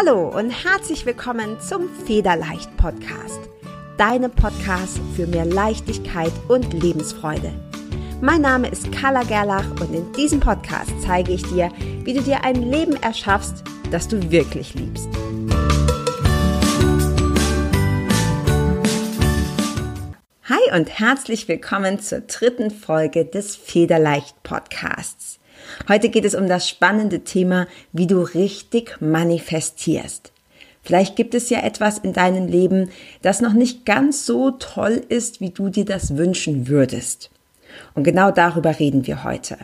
Hallo und herzlich willkommen zum Federleicht Podcast. Deinem Podcast für mehr Leichtigkeit und Lebensfreude. Mein Name ist Carla Gerlach und in diesem Podcast zeige ich dir, wie du dir ein Leben erschaffst, das du wirklich liebst. Hi und herzlich willkommen zur dritten Folge des Federleicht Podcasts. Heute geht es um das spannende Thema, wie du richtig manifestierst. Vielleicht gibt es ja etwas in deinem Leben, das noch nicht ganz so toll ist, wie du dir das wünschen würdest. Und genau darüber reden wir heute.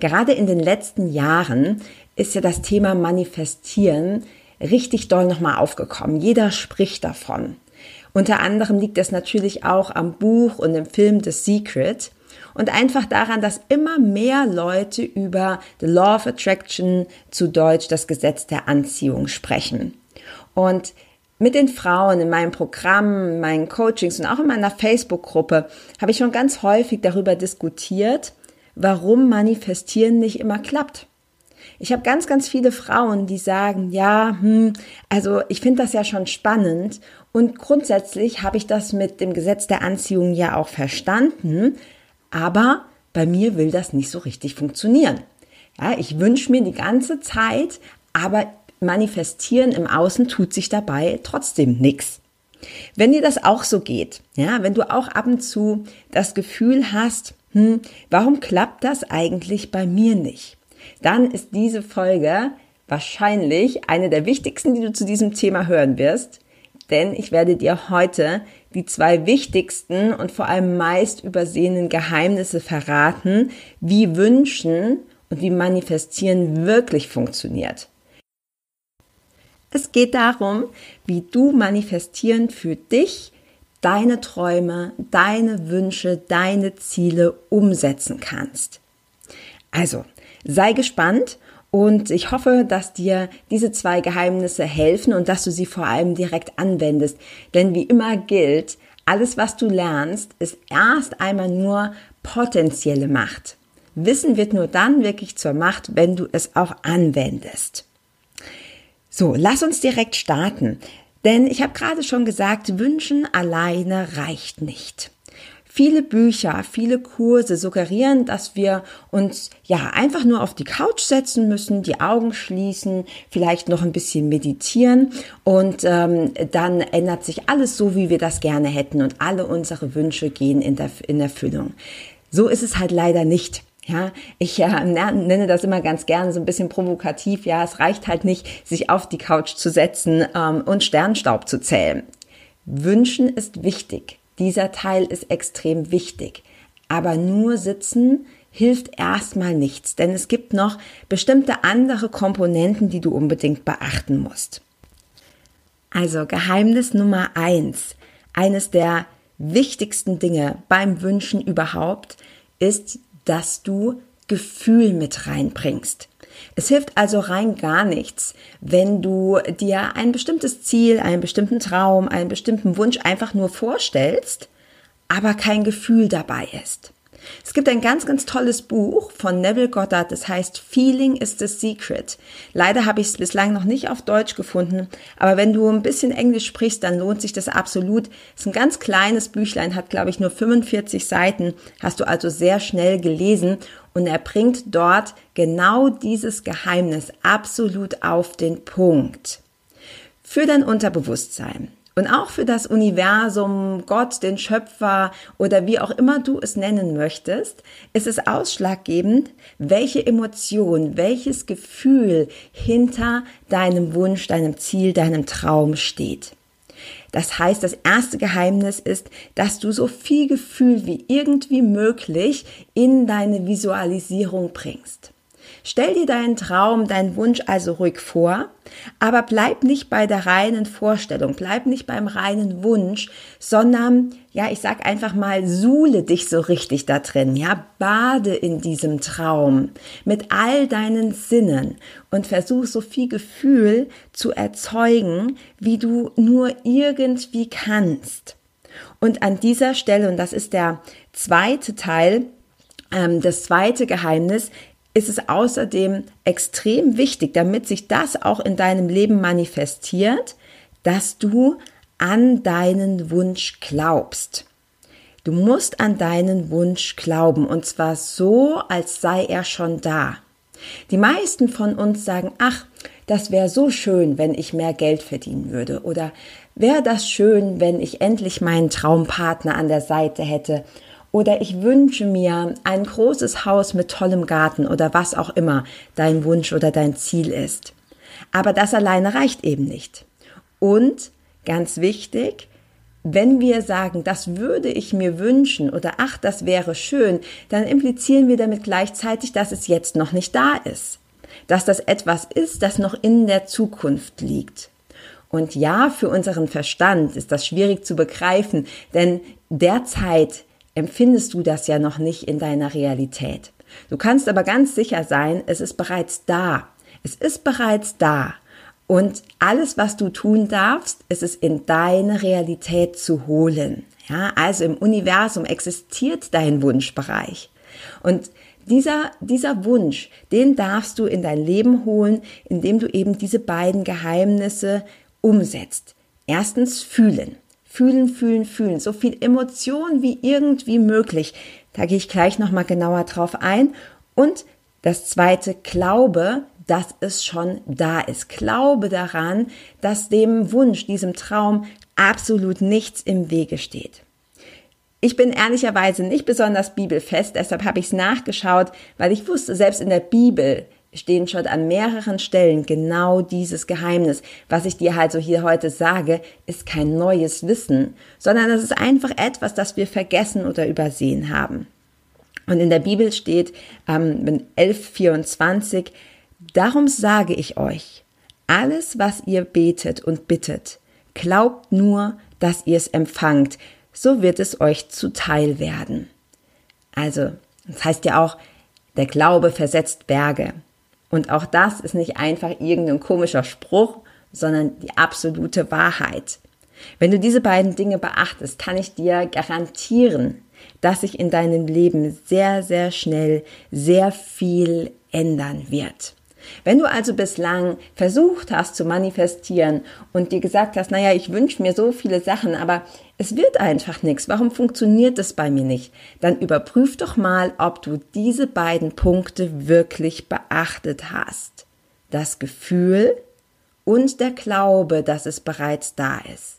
Gerade in den letzten Jahren ist ja das Thema Manifestieren richtig doll nochmal aufgekommen. Jeder spricht davon. Unter anderem liegt es natürlich auch am Buch und im Film The Secret und einfach daran, dass immer mehr Leute über The Law of Attraction, zu Deutsch das Gesetz der Anziehung sprechen. Und mit den Frauen in meinem Programm, in meinen Coachings und auch in meiner Facebook-Gruppe habe ich schon ganz häufig darüber diskutiert, warum Manifestieren nicht immer klappt. Ich habe ganz, ganz viele Frauen, die sagen, ja, hm, also ich finde das ja schon spannend und grundsätzlich habe ich das mit dem Gesetz der Anziehung ja auch verstanden, aber bei mir will das nicht so richtig funktionieren. Ja, ich wünsche mir die ganze Zeit, aber manifestieren im Außen tut sich dabei trotzdem nichts. Wenn dir das auch so geht, ja, wenn du auch ab und zu das Gefühl hast, hm, warum klappt das eigentlich bei mir nicht? Dann ist diese Folge wahrscheinlich eine der wichtigsten, die du zu diesem Thema hören wirst, denn ich werde dir heute die zwei wichtigsten und vor allem meist übersehenen Geheimnisse verraten, wie Wünschen und wie Manifestieren wirklich funktioniert. Es geht darum, wie du Manifestieren für dich, deine Träume, deine Wünsche, deine Ziele umsetzen kannst. Also, sei gespannt und ich hoffe, dass dir diese zwei Geheimnisse helfen und dass du sie vor allem direkt anwendest. Denn wie immer gilt, alles, was du lernst, ist erst einmal nur potenzielle Macht. Wissen wird nur dann wirklich zur Macht, wenn du es auch anwendest. So, lass uns direkt starten. Denn ich habe gerade schon gesagt, wünschen alleine reicht nicht. Viele Bücher, viele Kurse suggerieren, dass wir uns ja einfach nur auf die Couch setzen müssen, die Augen schließen, vielleicht noch ein bisschen meditieren und ähm, dann ändert sich alles so, wie wir das gerne hätten und alle unsere Wünsche gehen in, der, in Erfüllung. So ist es halt leider nicht. Ja, ich äh, nenne das immer ganz gerne so ein bisschen provokativ. Ja, es reicht halt nicht, sich auf die Couch zu setzen ähm, und Sternstaub zu zählen. Wünschen ist wichtig. Dieser Teil ist extrem wichtig. Aber nur sitzen hilft erstmal nichts, denn es gibt noch bestimmte andere Komponenten, die du unbedingt beachten musst. Also Geheimnis Nummer eins, eines der wichtigsten Dinge beim Wünschen überhaupt, ist, dass du Gefühl mit reinbringst. Es hilft also rein gar nichts, wenn du dir ein bestimmtes Ziel, einen bestimmten Traum, einen bestimmten Wunsch einfach nur vorstellst, aber kein Gefühl dabei ist. Es gibt ein ganz, ganz tolles Buch von Neville Goddard, das heißt Feeling is the Secret. Leider habe ich es bislang noch nicht auf Deutsch gefunden, aber wenn du ein bisschen Englisch sprichst, dann lohnt sich das absolut. Es ist ein ganz kleines Büchlein, hat glaube ich nur 45 Seiten, hast du also sehr schnell gelesen und er bringt dort genau dieses Geheimnis absolut auf den Punkt. Für dein Unterbewusstsein und auch für das Universum, Gott, den Schöpfer oder wie auch immer du es nennen möchtest, ist es ausschlaggebend, welche Emotion, welches Gefühl hinter deinem Wunsch, deinem Ziel, deinem Traum steht. Das heißt, das erste Geheimnis ist, dass du so viel Gefühl wie irgendwie möglich in deine Visualisierung bringst. Stell dir deinen Traum, deinen Wunsch also ruhig vor, aber bleib nicht bei der reinen Vorstellung, bleib nicht beim reinen Wunsch, sondern, ja, ich sag einfach mal, suhle dich so richtig da drin, ja, bade in diesem Traum mit all deinen Sinnen und versuch so viel Gefühl zu erzeugen, wie du nur irgendwie kannst. Und an dieser Stelle, und das ist der zweite Teil, ähm, das zweite Geheimnis, ist es außerdem extrem wichtig, damit sich das auch in deinem Leben manifestiert, dass du an deinen Wunsch glaubst. Du musst an deinen Wunsch glauben und zwar so, als sei er schon da. Die meisten von uns sagen, ach, das wäre so schön, wenn ich mehr Geld verdienen würde oder wäre das schön, wenn ich endlich meinen Traumpartner an der Seite hätte oder ich wünsche mir ein großes Haus mit tollem Garten oder was auch immer dein Wunsch oder dein Ziel ist. Aber das alleine reicht eben nicht. Und ganz wichtig, wenn wir sagen, das würde ich mir wünschen oder ach, das wäre schön, dann implizieren wir damit gleichzeitig, dass es jetzt noch nicht da ist. Dass das etwas ist, das noch in der Zukunft liegt. Und ja, für unseren Verstand ist das schwierig zu begreifen, denn derzeit empfindest du das ja noch nicht in deiner Realität. Du kannst aber ganz sicher sein, es ist bereits da. Es ist bereits da. Und alles, was du tun darfst, ist es in deine Realität zu holen. Ja, also im Universum existiert dein Wunschbereich. Und dieser, dieser Wunsch, den darfst du in dein Leben holen, indem du eben diese beiden Geheimnisse umsetzt. Erstens fühlen. Fühlen, fühlen, fühlen. So viel Emotion wie irgendwie möglich. Da gehe ich gleich nochmal genauer drauf ein. Und das zweite, Glaube, dass es schon da ist. Glaube daran, dass dem Wunsch, diesem Traum absolut nichts im Wege steht. Ich bin ehrlicherweise nicht besonders bibelfest, deshalb habe ich es nachgeschaut, weil ich wusste, selbst in der Bibel stehen schon an mehreren Stellen genau dieses Geheimnis. Was ich dir also hier heute sage, ist kein neues Wissen, sondern es ist einfach etwas, das wir vergessen oder übersehen haben. Und in der Bibel steht ähm, in 1124, Darum sage ich euch, alles, was ihr betet und bittet, glaubt nur, dass ihr es empfangt, so wird es euch zuteil werden. Also, das heißt ja auch, der Glaube versetzt Berge. Und auch das ist nicht einfach irgendein komischer Spruch, sondern die absolute Wahrheit. Wenn du diese beiden Dinge beachtest, kann ich dir garantieren, dass sich in deinem Leben sehr, sehr schnell sehr viel ändern wird. Wenn du also bislang versucht hast zu manifestieren und dir gesagt hast, naja, ich wünsche mir so viele Sachen, aber es wird einfach nichts, warum funktioniert es bei mir nicht? Dann überprüf doch mal, ob du diese beiden Punkte wirklich beachtet hast. Das Gefühl und der Glaube, dass es bereits da ist.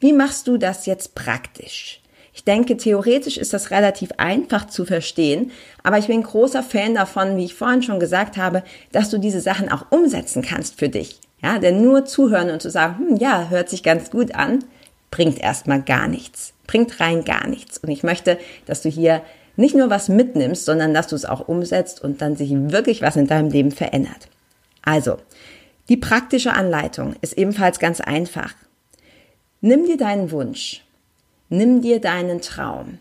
Wie machst du das jetzt praktisch? Ich denke, theoretisch ist das relativ einfach zu verstehen, aber ich bin großer Fan davon, wie ich vorhin schon gesagt habe, dass du diese Sachen auch umsetzen kannst für dich. Ja, denn nur zuhören und zu sagen, hm, ja, hört sich ganz gut an, bringt erstmal gar nichts. Bringt rein gar nichts. Und ich möchte, dass du hier nicht nur was mitnimmst, sondern dass du es auch umsetzt und dann sich wirklich was in deinem Leben verändert. Also, die praktische Anleitung ist ebenfalls ganz einfach. Nimm dir deinen Wunsch Nimm dir deinen Traum.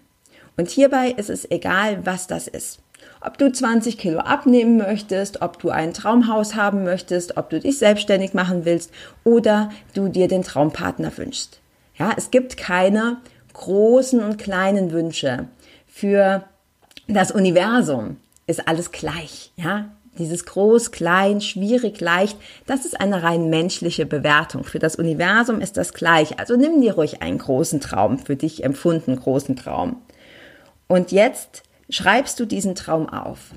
Und hierbei ist es egal, was das ist. Ob du 20 Kilo abnehmen möchtest, ob du ein Traumhaus haben möchtest, ob du dich selbstständig machen willst oder du dir den Traumpartner wünschst. Ja, es gibt keine großen und kleinen Wünsche. Für das Universum ist alles gleich. Ja, dieses groß, klein, schwierig, leicht, das ist eine rein menschliche Bewertung. Für das Universum ist das gleich. Also nimm dir ruhig einen großen Traum, für dich empfunden großen Traum. Und jetzt schreibst du diesen Traum auf.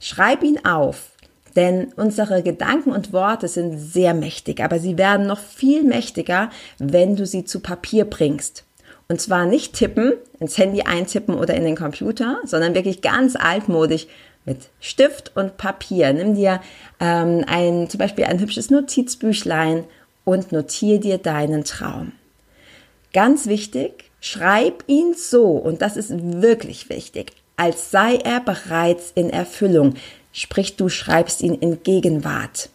Schreib ihn auf, denn unsere Gedanken und Worte sind sehr mächtig, aber sie werden noch viel mächtiger, wenn du sie zu Papier bringst. Und zwar nicht tippen, ins Handy eintippen oder in den Computer, sondern wirklich ganz altmodisch mit Stift und Papier. Nimm dir ähm, ein, zum Beispiel ein hübsches Notizbüchlein und notier dir deinen Traum. Ganz wichtig, schreib ihn so, und das ist wirklich wichtig, als sei er bereits in Erfüllung. Sprich, du schreibst ihn in Gegenwart.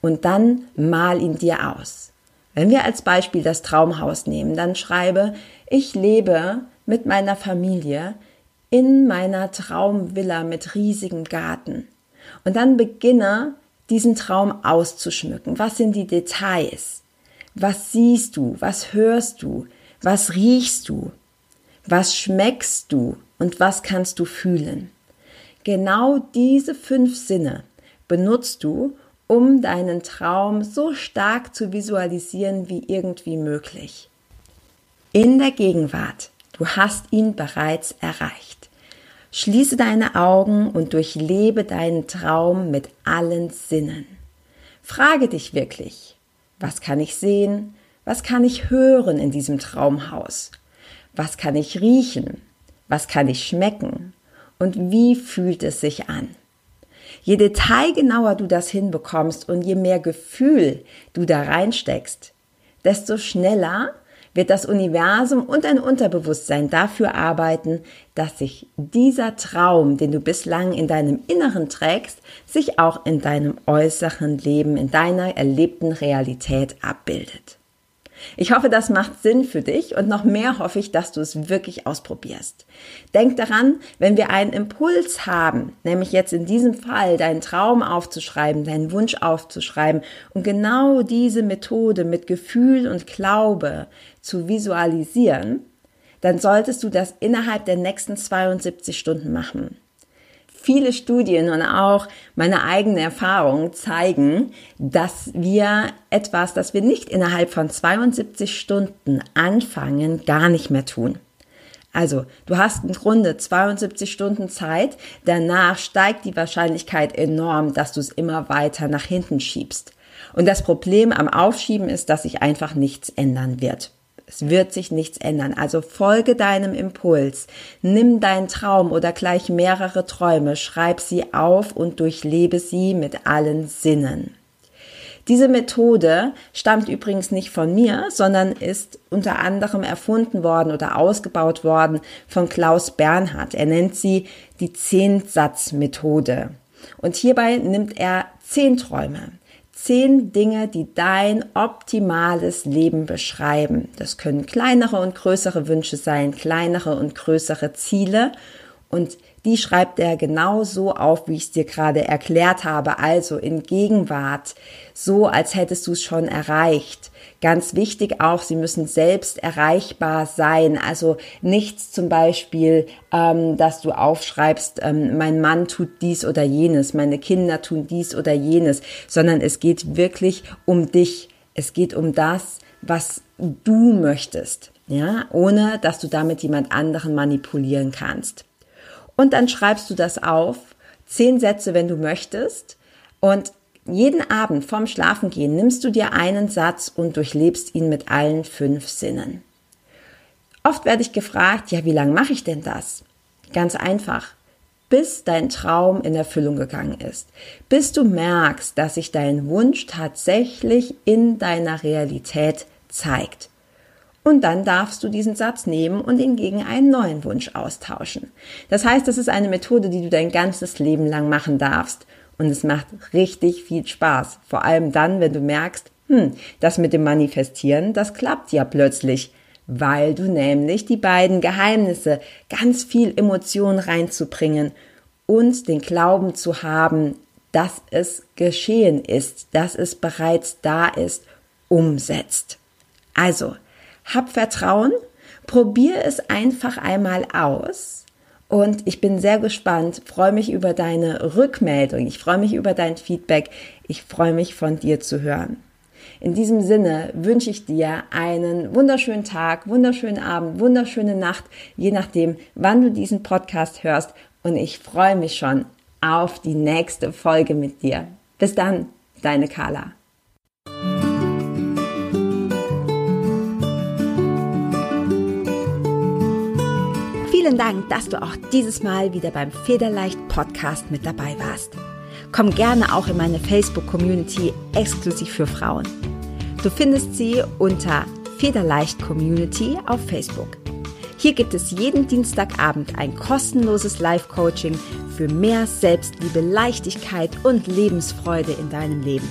Und dann mal ihn dir aus. Wenn wir als Beispiel das Traumhaus nehmen, dann schreibe, ich lebe mit meiner Familie in meiner Traumvilla mit riesigem Garten. Und dann beginne, diesen Traum auszuschmücken. Was sind die Details? Was siehst du? Was hörst du? Was riechst du? Was schmeckst du? Und was kannst du fühlen? Genau diese fünf Sinne benutzt du, um deinen Traum so stark zu visualisieren wie irgendwie möglich. In der Gegenwart, du hast ihn bereits erreicht. Schließe deine Augen und durchlebe deinen Traum mit allen Sinnen. Frage dich wirklich, was kann ich sehen, was kann ich hören in diesem Traumhaus, was kann ich riechen, was kann ich schmecken und wie fühlt es sich an. Je detailgenauer du das hinbekommst und je mehr Gefühl du da reinsteckst, desto schneller wird das Universum und dein Unterbewusstsein dafür arbeiten, dass sich dieser Traum, den du bislang in deinem Inneren trägst, sich auch in deinem äußeren Leben, in deiner erlebten Realität abbildet. Ich hoffe, das macht Sinn für dich und noch mehr hoffe ich, dass du es wirklich ausprobierst. Denk daran, wenn wir einen Impuls haben, nämlich jetzt in diesem Fall deinen Traum aufzuschreiben, deinen Wunsch aufzuschreiben und genau diese Methode mit Gefühl und Glaube zu visualisieren, dann solltest du das innerhalb der nächsten 72 Stunden machen. Viele Studien und auch meine eigene Erfahrung zeigen, dass wir etwas, das wir nicht innerhalb von 72 Stunden anfangen, gar nicht mehr tun. Also, du hast im Grunde 72 Stunden Zeit, danach steigt die Wahrscheinlichkeit enorm, dass du es immer weiter nach hinten schiebst. Und das Problem am Aufschieben ist, dass sich einfach nichts ändern wird. Es wird sich nichts ändern. Also folge deinem Impuls. Nimm deinen Traum oder gleich mehrere Träume, schreib sie auf und durchlebe sie mit allen Sinnen. Diese Methode stammt übrigens nicht von mir, sondern ist unter anderem erfunden worden oder ausgebaut worden von Klaus Bernhard. Er nennt sie die Zehnsatz-Methode. Und hierbei nimmt er zehn Träume zehn Dinge, die dein optimales Leben beschreiben. Das können kleinere und größere Wünsche sein, kleinere und größere Ziele. Und die schreibt er genau so auf, wie ich es dir gerade erklärt habe, also in Gegenwart, so als hättest du es schon erreicht. Ganz wichtig auch, sie müssen selbst erreichbar sein. Also nichts zum Beispiel, ähm, dass du aufschreibst, ähm, mein Mann tut dies oder jenes, meine Kinder tun dies oder jenes, sondern es geht wirklich um dich. Es geht um das, was du möchtest, ja, ohne dass du damit jemand anderen manipulieren kannst. Und dann schreibst du das auf, zehn Sätze, wenn du möchtest, und jeden Abend vorm Schlafengehen nimmst du dir einen Satz und durchlebst ihn mit allen fünf Sinnen. Oft werde ich gefragt, ja, wie lange mache ich denn das? Ganz einfach, bis dein Traum in Erfüllung gegangen ist, bis du merkst, dass sich dein Wunsch tatsächlich in deiner Realität zeigt. Und dann darfst du diesen Satz nehmen und ihn gegen einen neuen Wunsch austauschen. Das heißt, das ist eine Methode, die du dein ganzes Leben lang machen darfst und es macht richtig viel Spaß. Vor allem dann, wenn du merkst, hm, das mit dem Manifestieren, das klappt ja plötzlich, weil du nämlich die beiden Geheimnisse, ganz viel Emotion reinzubringen und den Glauben zu haben, dass es geschehen ist, dass es bereits da ist, umsetzt. Also, hab Vertrauen, probier es einfach einmal aus und ich bin sehr gespannt, freue mich über deine Rückmeldung, ich freue mich über dein Feedback, ich freue mich von dir zu hören. In diesem Sinne wünsche ich dir einen wunderschönen Tag, wunderschönen Abend, wunderschöne Nacht, je nachdem, wann du diesen Podcast hörst. Und ich freue mich schon auf die nächste Folge mit dir. Bis dann, deine Carla. Vielen Dank, dass du auch dieses Mal wieder beim Federleicht Podcast mit dabei warst. Komm gerne auch in meine Facebook-Community exklusiv für Frauen. Du findest sie unter Federleicht Community auf Facebook. Hier gibt es jeden Dienstagabend ein kostenloses Live-Coaching für mehr Selbstliebe, Leichtigkeit und Lebensfreude in deinem Leben.